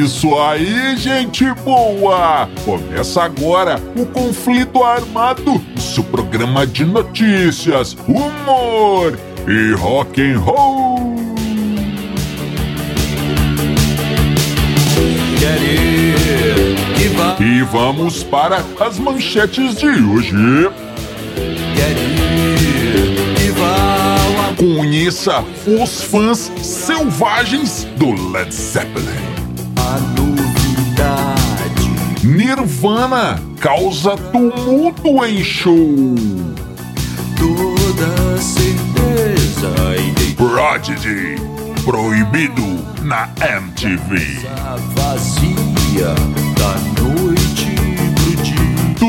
isso aí, gente boa! Começa agora o Conflito Armado, seu programa de notícias, humor e rock and roll. E vamos para as manchetes de hoje. Conheça os fãs selvagens do Led Zeppelin. Novidade. Nirvana causa tumulto em show. Toda certeza e Prodigy proibido na MTV. vazia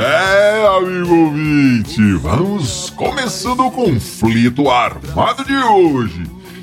É, amigo ouvinte, vamos começando o conflito armado de hoje.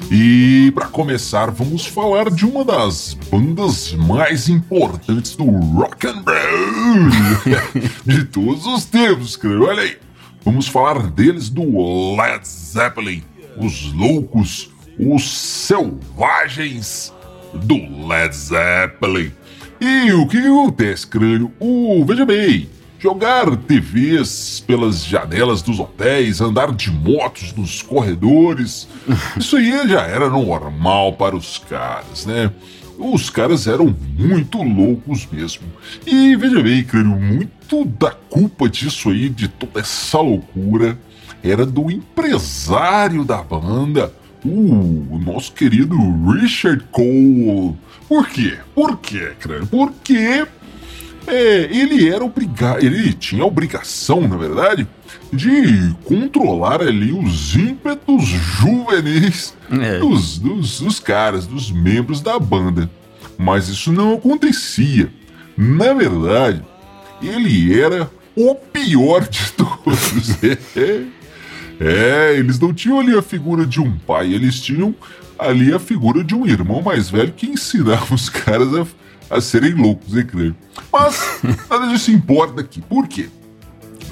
E para começar, vamos falar de uma das bandas mais importantes do rock and roll de todos os tempos, cara. Olha aí. Vamos falar deles do Led Zeppelin, os loucos, os selvagens do Led Zeppelin. E o que, acontece, crânio? O, veja bem, jogar TVs pelas janelas dos hotéis, andar de motos nos corredores, isso aí já era normal para os caras, né? Os caras eram muito loucos mesmo. E veja bem, crânio, muito da culpa disso aí, de toda essa loucura, era do empresário da banda, o nosso querido Richard Cole. Por quê? Por quê, crânio? Porque é, ele era obrigado, ele tinha a obrigação, na verdade, de controlar ali os ímpetos juvenis É. dos, dos, dos caras, dos membros da banda. Mas isso não acontecia. Na verdade, ele era o pior de todos. É, eles não tinham ali a figura de um pai, eles tinham ali a figura de um irmão mais velho que ensinava os caras a, a serem loucos, hein, Cleber? Mas nada disso importa aqui. Por quê?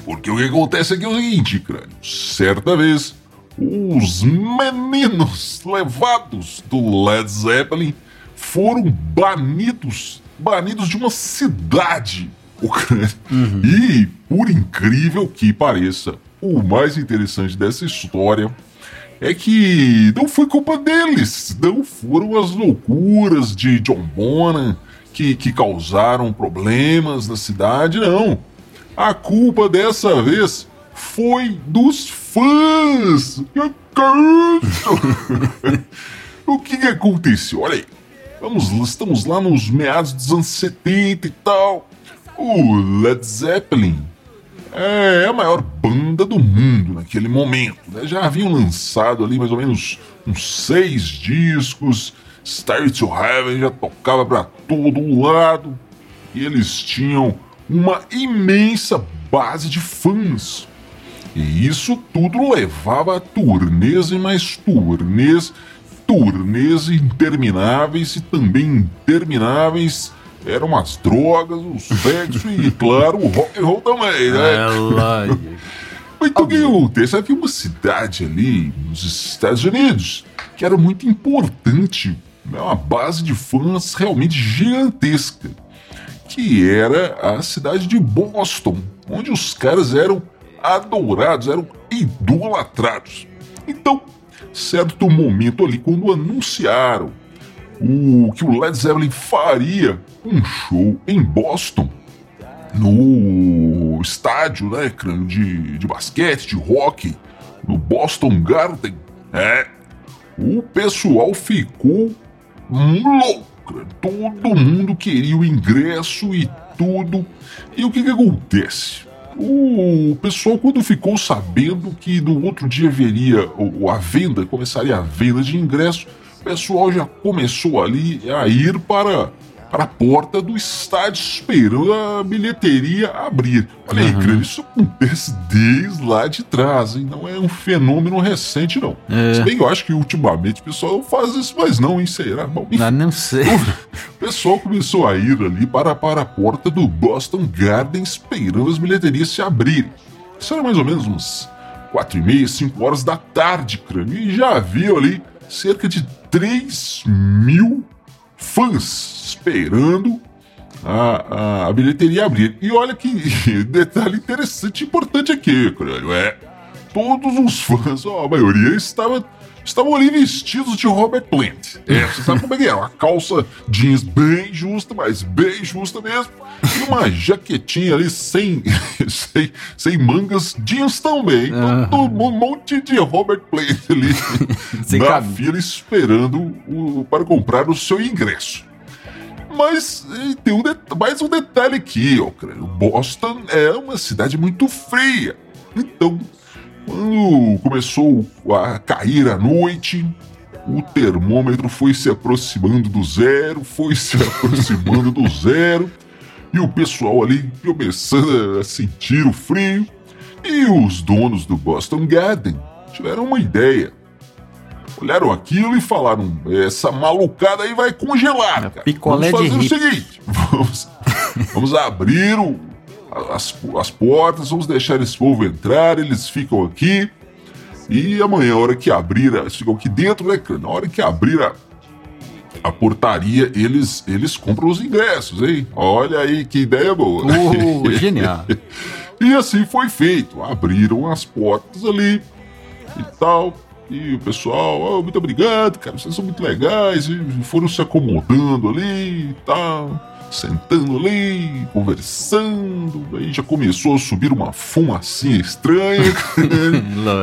Porque o que acontece aqui é o seguinte, crânio. Certa vez, os meninos levados do Led Zeppelin foram banidos, banidos de uma cidade. Crânio. E, por incrível que pareça, o mais interessante dessa história é que não foi culpa deles, não foram as loucuras de John Bonham que, que causaram problemas na cidade, não. A culpa dessa vez foi dos fãs. O que, que aconteceu? Olha aí, vamos, estamos lá nos meados dos anos 70 e tal. O Led Zeppelin é a maior banda do mundo naquele momento. né? Já haviam lançado ali mais ou menos uns seis discos. Star to Heaven já tocava pra todo lado. E eles tinham uma imensa base de fãs. E isso tudo levava a turnês e mais turnês, turnês intermináveis e também intermináveis eram as drogas, o sexo e, claro, o rock and roll também, né? É lógico. Então o que acontece? Havia uma cidade ali nos Estados Unidos que era muito importante, né? uma base de fãs realmente gigantesca, que era a cidade de Boston, onde os caras eram adorados, eram idolatrados. Então, certo momento ali, quando anunciaram o que o Led Zeppelin faria um show em Boston, no estádio, né, de, de basquete, de hockey, no Boston Garden, é, o pessoal ficou crânio. todo mundo queria o ingresso e tudo. E o que que acontece? O pessoal, quando ficou sabendo que no outro dia haveria a venda, começaria a venda de ingresso, o pessoal já começou ali a ir para para a porta do estádio esperando a bilheteria abrir. Olha aí, Aham. crânio, isso acontece desde lá de trás, hein? Não é um fenômeno recente, não. É. Se bem que eu acho que ultimamente o pessoal não faz isso mais não, hein? Será? Bom, enfim, Ah, não sei. o pessoal começou a ir ali para, para a porta do Boston Garden esperando as bilheterias se abrirem. Isso era mais ou menos uns 4 e meia, 5 horas da tarde, crânio. E já havia ali cerca de 3 mil fãs esperando a, a, a bilheteria abrir. E olha que detalhe interessante e importante aqui, crânio. É, todos os fãs, ó, a maioria, estava, estavam ali vestidos de Robert Plant. É, você sabe como é que é? Uma calça jeans bem justa, mas bem justa mesmo. E uma jaquetinha ali sem, sem, sem mangas jeans também. Então, todo um monte de Robert Plant ali Sem na fila esperando o- para comprar o seu ingresso. Mas tem um mais um detalhe aqui, ó. Boston é uma cidade muito fria. Então, quando começou a cair a noite, o termômetro foi se aproximando do zero, foi se aproximando do zero, e o pessoal ali começando a sentir o frio. E os donos do Boston Garden tiveram uma ideia. Olharam aquilo e falaram: essa malucada aí vai congelar. Cara. picolé vamos fazer o seguinte: vamos, vamos abrir o- as, as portas, vamos deixar esse povo entrar, eles ficam aqui. E amanhã, a hora que abrir, eles ficam aqui dentro, né? cara? Na hora que abrir a, a portaria, eles, eles compram os ingressos, hein? Olha aí que ideia boa. Oh, genial. E assim foi feito. Abriram as portas ali e tal. E o pessoal, "Oh, muito obrigado, cara, vocês são muito legais. E foram se acomodando ali e tal. Sentando ali, conversando. Aí já começou a subir uma fumacinha estranha.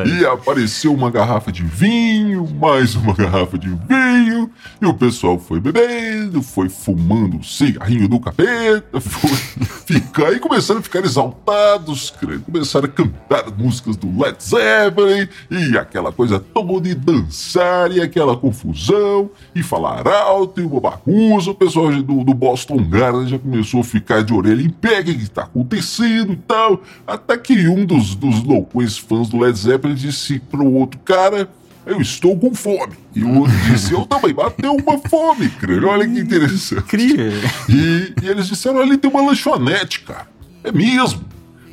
E apareceu uma garrafa de vinho, mais uma garrafa de vinho, e o pessoal foi bebendo, foi fumando o cigarrinho do capeta, foi ficar e começaram a ficar exaltados, creio, começaram a cantar as músicas do Led Zeppelin, e aquela coisa toda de dançar, e aquela confusão, e falar alto, e uma bagunça, o pessoal do, do Boston Garden já começou a ficar de orelha em pé, o que está acontecendo e tal, até que um dos, dos loucos fãs do Led Zeppelin disse pro outro cara, eu estou com fome. E o outro disse, eu também, bateu uma fome, creio. Olha que interessante. Incrível. E, e eles disseram, ali tem uma lanchonete, cara. É mesmo.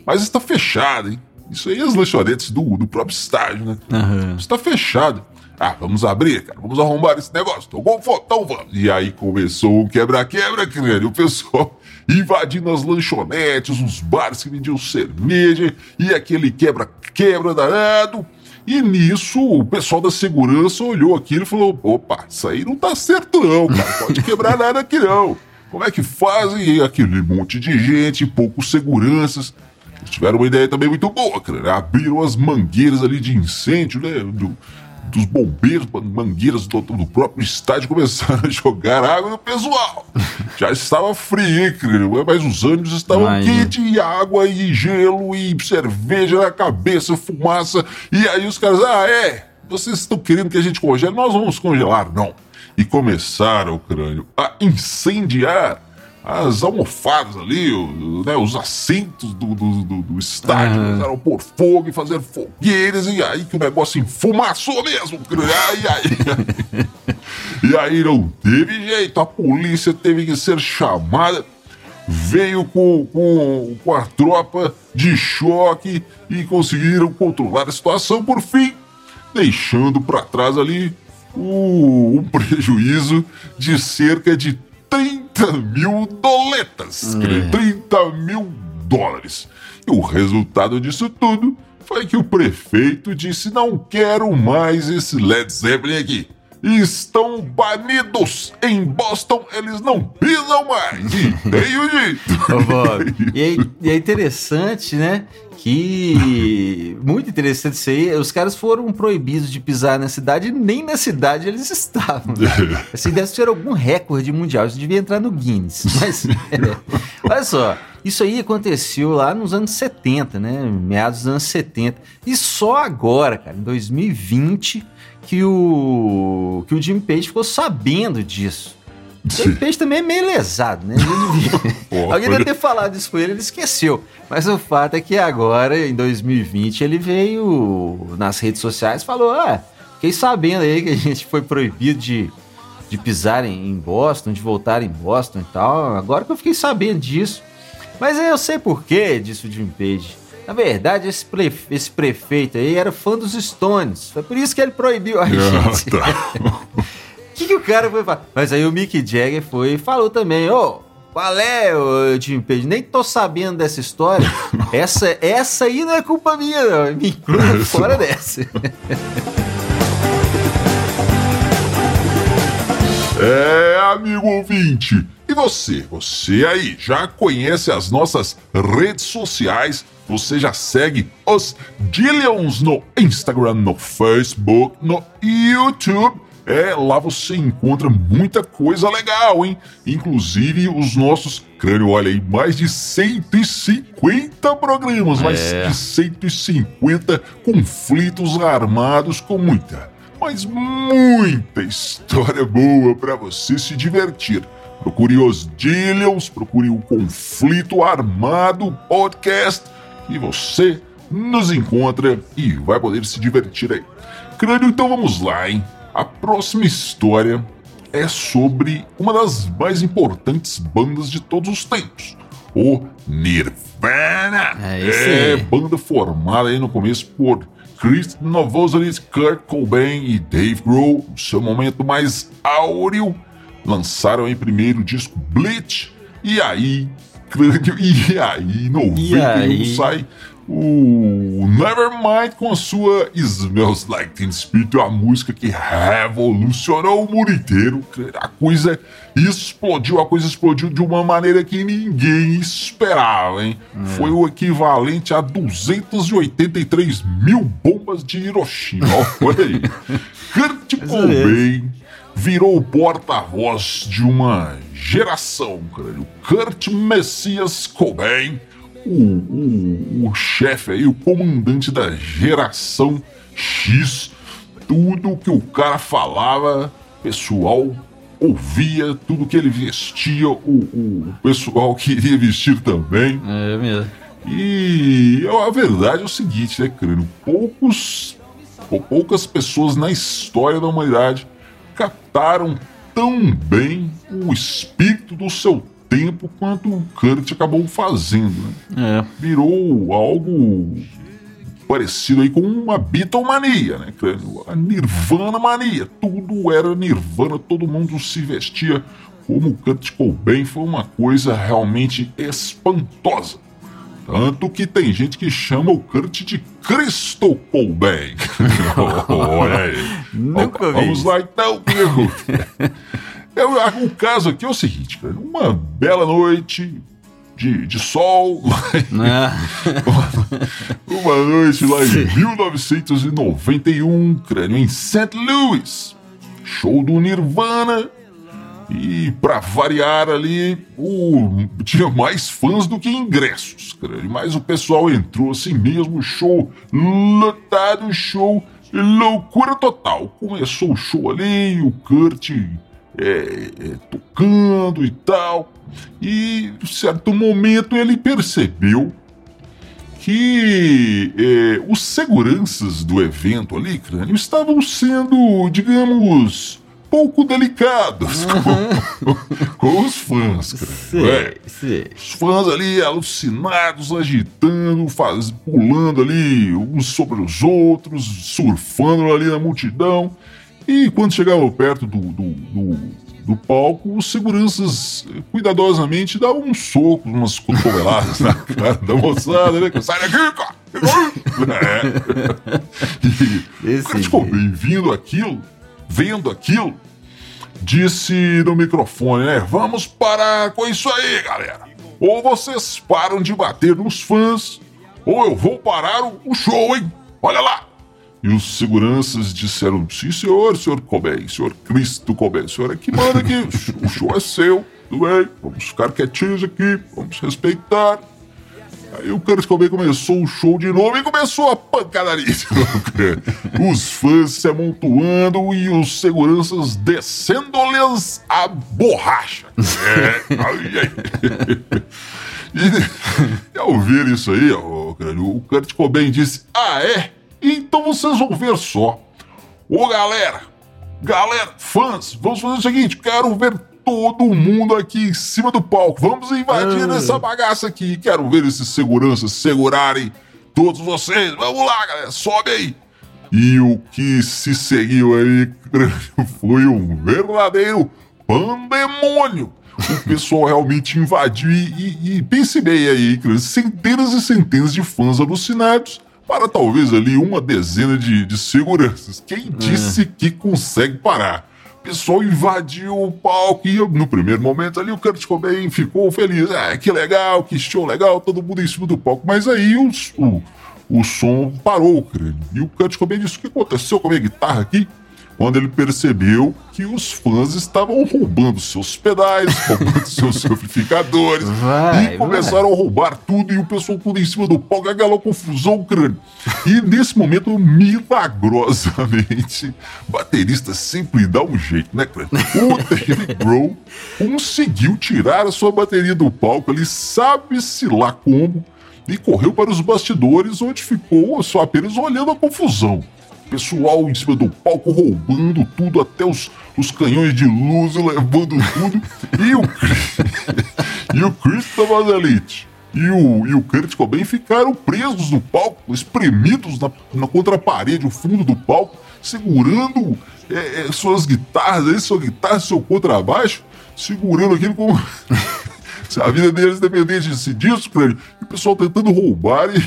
Mas está fechada, hein? Isso aí é as lanchonetes do, do próprio estádio, né? Aham. Está fechado. Ah, vamos abrir, cara. Vamos arrombar esse negócio. Tô com fome, então vamos. E aí começou um quebra-quebra, crânio. O pessoal invadindo as lanchonetes, os bares que vendiam cerveja e aquele quebra-quebra danado. E nisso, o pessoal da segurança olhou aquilo e falou: opa, isso aí não tá certo, não, cara. Pode quebrar nada aqui, não. Como é que fazem E aquele monte de gente, poucos seguranças? Eles tiveram uma ideia também muito boa, cara. Abriram as mangueiras ali de incêndio, né? do- dos bombeiros, mangueiras do, do próprio estádio começaram a jogar água no pessoal. Já estava frio, cara? mas os ânimos estavam Imagina. quentes, e água, e gelo, e cerveja na cabeça, fumaça. E aí os caras, ah, é, vocês estão querendo que a gente congele? Nós vamos congelar, não. E começaram, crânio, a incendiar as almofadas ali, o- né, os assentos do, do, do- do estádio, começaram a pôr fogo e fazer fogueiras, e aí que o negócio enfumaçou mesmo, crânio. Ai, ai, ai. E aí não teve jeito, a polícia teve que ser chamada, veio com, com, com a tropa de choque e conseguiram controlar a situação por fim, deixando para trás ali o- um prejuízo de cerca de 30 mil doletas, É. 30 mil dólares. E o resultado disso tudo foi que o prefeito disse: não quero mais esse Led Zeppelin aqui. Estão banidos em Boston, eles não pisam mais. E tem o jeito. Ô, Bob, e, é, e é interessante, né? Que. Muito interessante isso aí. Os caras foram proibidos de pisar na cidade, nem na cidade eles estavam. né? Assim, deve ser algum recorde mundial. Isso devia entrar no Guinness. Mas, é, olha só, isso aí aconteceu lá nos anos 70, né? Meados dos anos 70. E só agora, cara, em 2020, que o, que o Jimmy Page ficou sabendo disso. Jimmy Page também é meio lesado, né? Pô, Alguém deve ter falado isso com ele, ele esqueceu. Mas o fato é que agora, em 2020, ele veio nas redes sociais e falou: Ah, fiquei sabendo aí que a gente foi proibido de, de pisar em, em Boston, de voltar em Boston e tal. Agora que eu fiquei sabendo disso. Mas eu sei por quê, disse o Jim Page. Na verdade, esse, pre- esse prefeito aí era fã dos Stones. Foi por isso que ele proibiu a Ah, gente. tá. O que, que o cara foi falar? Mas aí o Mick Jagger foi e falou também, ô, qual é, ô, Jim Page? Nem tô sabendo dessa história. Essa, essa aí não é culpa minha, não. Me inclua fora dessa. É, amigo ouvinte. E você? Você aí já conhece as nossas redes sociais? Você já segue os Dillions no Instagram, no Facebook, no YouTube? É, lá você encontra muita coisa legal, hein? Inclusive os nossos crânio, olha aí, mais de 150 programas, mais É. de 150 conflitos armados com muita, mas muita história boa para você se divertir. Procure os Dillions, procure o Conflito Armado Podcast e você nos encontra e vai poder se divertir aí. Crânio, então vamos lá, hein? A próxima história é sobre uma das mais importantes bandas de todos os tempos, o Nirvana. É é banda formada aí no começo por Chris Novoselic, Kurt Cobain e Dave Grohl, no seu momento mais áureo, lançaram aí primeiro disco Bleach, e aí, crânio, e aí, em 91 aí? sai o Nevermind com a sua Smells Like Teen Spirit, a música que revolucionou o mundo inteiro. A coisa explodiu, a coisa explodiu de uma maneira que ninguém esperava, hein? Foi o equivalente a 283 mil bombas de Hiroshima. Olha aí. Kurt. Cobain virou o porta-voz de uma geração, cara. O Kurt Messias Cobain, o, o, o chefe aí, o comandante da geração X. Tudo que o cara falava, o pessoal ouvia, tudo que ele vestia, o, o pessoal queria vestir também. É mesmo. E a verdade é o seguinte, né, crânio? Poucos, pou- poucas pessoas na história da humanidade captaram tão bem o espírito do seu tempo quanto o Kurt acabou fazendo, né? É. Virou algo parecido aí com uma Beatlemania, né, crânio? A Nirvana mania. Tudo era Nirvana, todo mundo se vestia como o Kurt Cobain. Foi uma coisa realmente espantosa. Tanto que tem gente que chama o Kurt de Cristo Cobain. Olha aí. Nunca vi Vamos lá então, amigo. É, o- o caso aqui é o seguinte, cara. Uma bela noite de, de sol, Ah, uma noite lá em 1991, crânio em St. Louis. Show do Nirvana. E pra variar ali, o, tinha mais fãs do que ingressos, crânio. Mas o pessoal entrou assim mesmo, show lotado, show loucura total. Começou o show ali, o Kurt é, é, tocando e tal. E, em certo momento, ele percebeu que é, os seguranças do evento ali, crânio, estavam sendo, digamos, pouco delicados com, com os fãs, crânio. É. sei, sei. Os fãs ali alucinados, agitando, faz, pulando ali uns sobre os outros, surfando ali na multidão. E quando chegavam perto do, do, do- do palco, os seguranças cuidadosamente davam uns socos, umas cotoveladas na cara da moçada, né? Sai daqui, cara! É. E cara ficou jeito. bem vindo aquilo, vendo aquilo, disse no microfone, né? Vamos parar com isso aí, galera. Ou vocês param de bater nos fãs, ou eu vou parar o, show, hein? Olha lá! E os seguranças disseram: Sim, senhor, senhor Cobain, senhor Cristo Cobain, senhor é que manda aqui, o show é seu, tudo bem, vamos ficar quietinhos aqui, vamos respeitar. Aí o Kurt Cobain começou o show de novo e começou a pancadaria. os fãs se amontoando e os seguranças descendo-lhes a borracha. É, ai, ai. E, e ao ver isso aí, ó, o Kurt Cobain disse: Ah, é? Então vocês vão ver só. Ô galera, galera, fãs, vamos fazer o seguinte: quero ver todo mundo aqui em cima do palco. Vamos invadir Ah. essa bagaça aqui. Quero ver esses seguranças segurarem todos vocês. Vamos lá, galera, sobe aí. E o que se seguiu aí foi um verdadeiro pandemônio. O pessoal realmente invadiu e, e, e pense bem aí, centenas e centenas de fãs alucinados para talvez ali uma dezena de, de seguranças. Quem disse que consegue parar? O pessoal invadiu o palco e no primeiro momento ali o Kurt Cobain ficou feliz. Ah, que legal, que show legal, todo mundo em cima do palco. Mas aí o, o som parou, cara. E o Kurt Cobain disse, o que aconteceu com a minha guitarra aqui? Quando ele percebeu que os fãs estavam roubando seus pedais, roubando seus amplificadores, Vai, e começaram a roubar tudo, e o pessoal tudo em cima do palco, aquela confusão crânio. E nesse momento, milagrosamente, baterista sempre dá um jeito, né, crânio? O Dave Grohl conseguiu tirar a sua bateria do palco, ele sabe-se lá como, e correu para os bastidores, onde ficou só apenas olhando a confusão. Pessoal em cima do palco roubando tudo, até os, os canhões de luz levando tudo. E o, e o Christopher Elite e o, e o Kurt Cobain ficaram presos no palco, espremidos na, na contra a parede, o fundo do palco, segurando é, é, suas guitarras, aí, sua guitarra, seu contrabaixo, segurando aquilo como. A vida deles dependesse disso, disso, e o pessoal tentando roubar e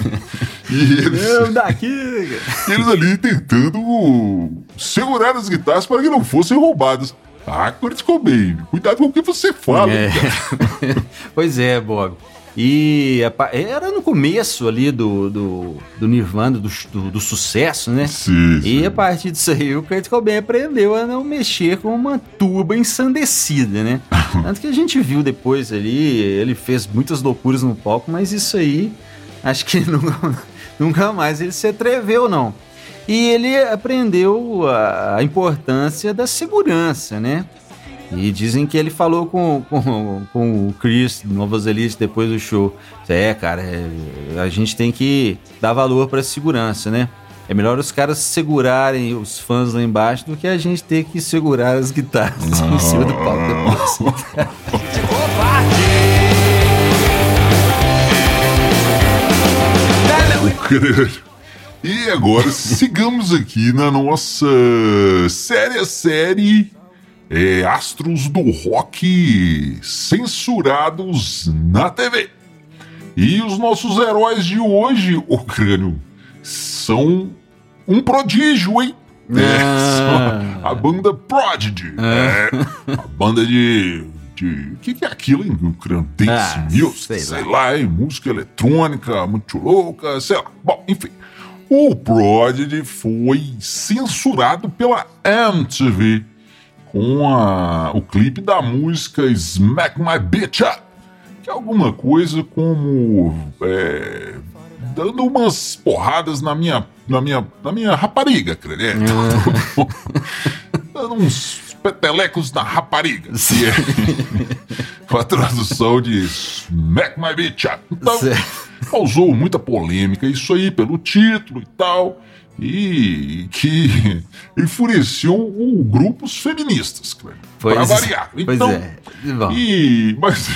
eles, Eu daqui. e eles ali tentando segurar as guitarras para que não fossem roubadas. Ah, Kurt Cobain, cuidado com o que você fala. É. pois é, Bob. E era no começo ali do, do, do Nirvana, do, do, do sucesso, né? Sim, sim. E a partir disso aí, o Kurt Cobain aprendeu a não mexer com uma tuba ensandecida, né? Tanto que a gente viu depois ali, ele fez muitas loucuras no palco, mas isso aí, acho que nunca, nunca mais ele se atreveu, não. E ele aprendeu a, a importância da segurança, né? E dizem que ele falou com, com, com o Chris, Novos Elite, depois do show. É, cara, é, a gente tem que dar valor pra segurança, né? É melhor os caras segurarem os fãs lá embaixo do que a gente ter que segurar as guitarras em cima do palco depois. E agora sigamos aqui na nossa séria série é, Astros do Rock censurados na TV. E os nossos heróis de hoje, o crânio, são um prodígio, hein? É, Ah. são a banda Prodigy. É, a banda de. De o que, que é aquilo, hein? Crânio Dance Ah, Music, sei sei, lá. Música eletrônica, muito louca, sei lá. Bom, enfim. O Prodigy foi censurado pela MTV com a- o clipe da música Smack My Bitch Up, que é alguma coisa como é, dando umas porradas na minha na minha na minha rapariga, creio, né? dando uns petelecos na rapariga. É com a tradução de Smack My Bitch Up. Então, Certo. causou muita polêmica, isso aí pelo título e tal, e que enfureceu o- grupos feministas, cara, pra variar. Então, é. E, mas,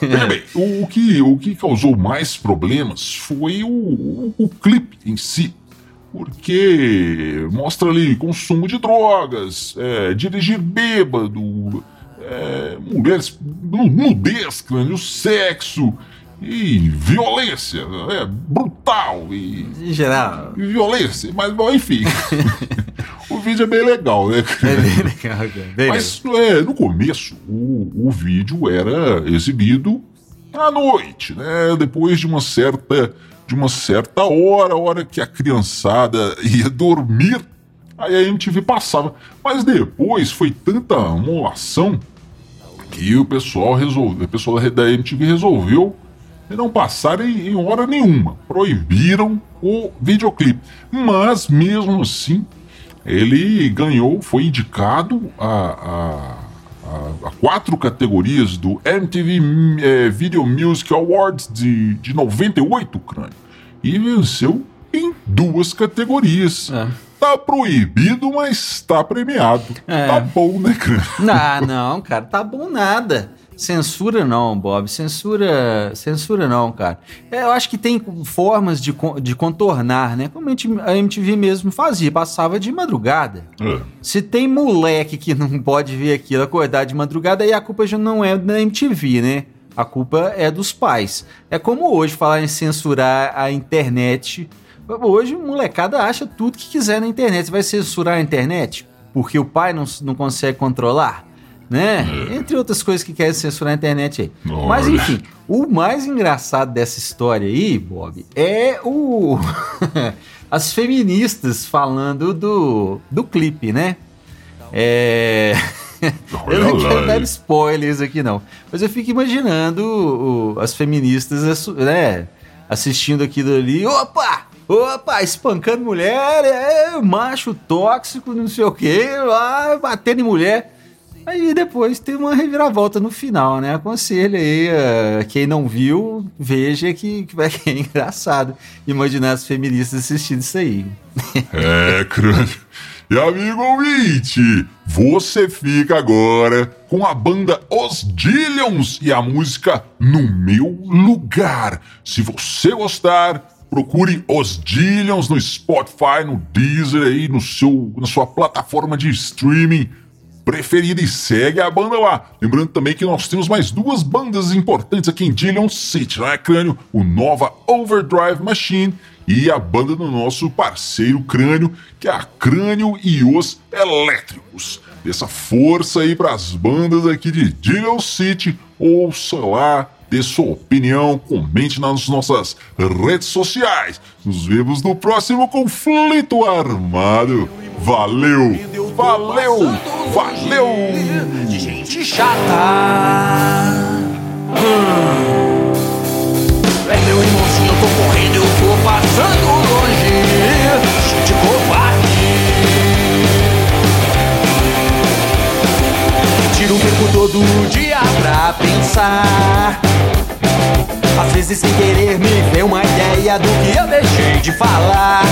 veja bem, o, o que, o que causou mais problemas foi o, o, o clipe em si, porque mostra ali consumo de drogas, é, dirigir bêbado, é, mulheres, nu- nudez, crânio, sexo e violência, é, brutal e, em geral, e violência, mas bom, enfim. o vídeo é bem legal, né? é bem legal, cara. Bem Mas é, no começo, o, o vídeo era exibido à noite, né? Depois de uma certa de uma certa hora, hora que a criançada ia dormir, aí a MTV passava. Mas depois foi tanta molação que o pessoal resolveu, o pessoal da MTV resolveu não passaram em, em hora nenhuma. Proibiram o videoclipe. Mas mesmo assim, ele ganhou, foi indicado a, a, a- quatro categorias do MTV eh, Video Music Awards de, de 98, crânio. E venceu em duas categorias. É. Tá proibido, mas tá premiado. É. Tá bom, né, crânio? Não, não, cara, tá bom nada. Censura não, Bob. Censura, censura não, cara. É, eu acho que tem formas de, de contornar, né? Como a MTV mesmo fazia, passava de madrugada. É. Se tem moleque que não pode ver aquilo acordar de madrugada, aí a culpa já não é da MTV, né? A culpa é dos pais. É como hoje falar em censurar a internet. Hoje, molecada acha tudo que quiser na internet. Você vai censurar a internet porque o pai não, não consegue controlar? Né? Entre outras coisas que querem censurar a internet aí. Olha. Mas enfim, o mais engraçado dessa história aí, Bob, é o. as feministas falando do, do clipe, né? É. Eu não lá, quero dar spoilers aqui, não. Mas eu fico imaginando o- as feministas né, assistindo aquilo ali. Opa! Opa! Espancando mulher, é macho tóxico, não sei o quê, ah, batendo em mulher. Aí depois tem uma reviravolta no final, né? Aconselho aí, ah, quem não viu, veja que, que vai que é engraçado imaginar as feministas assistindo isso aí. É, crânio. E amigo ouvinte, você fica agora com a banda Os Dillions e a música No Meu Lugar. Se você gostar, procure Os Dillions no Spotify, no Deezer aí, no seu, na sua plataforma de streaming preferida e segue a banda lá. Lembrando também que nós temos mais duas bandas importantes aqui em Dillion City, não é, Crânio? O Nova Overdrive Machine e a banda do nosso parceiro Crânio, que é a Crânio e os Elétricos. Dessa força aí para as bandas aqui de Dillion City, ouça lá, dê sua opinião, comente nas nossas redes sociais. Nos vemos no próximo conflito armado. Valeu! Valeu! Valeu! De gente chata. Hum. É meu irmãozinho, eu tô correndo, eu tô passando longe. Gente covarde. Tiro o tempo todo dia pra pensar. Vezes sem querer me vem uma ideia do que eu deixei de falar.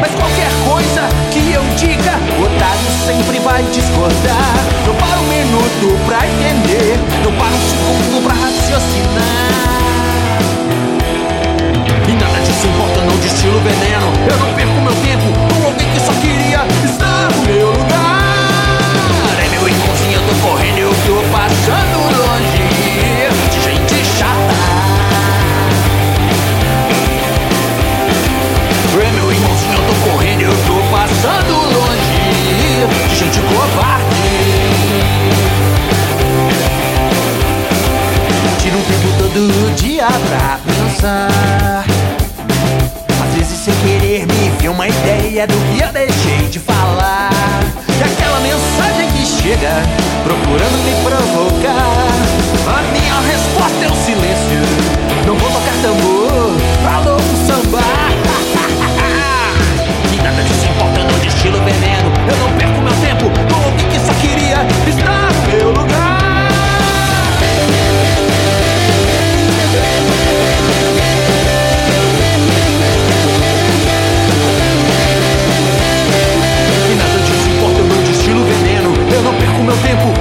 Mas qualquer coisa que eu diga, o otário sempre vai discordar. Não paro um minuto pra entender, não paro um segundo pra raciocinar. E nada disso importa, não destilo veneno. Eu não perco meu tempo com alguém que só queria estar no meu lugar. pra pensar. Às vezes, sem querer, me viu uma ideia do que eu deixei de falar. E aquela mensagem que chega, procurando me provocar. A minha resposta é o silêncio. Não vou tocar tambor, falou um samba. e nada disso importando de estilo veneno. Eu não perco meu tempo, com o que só queria estar. tempo.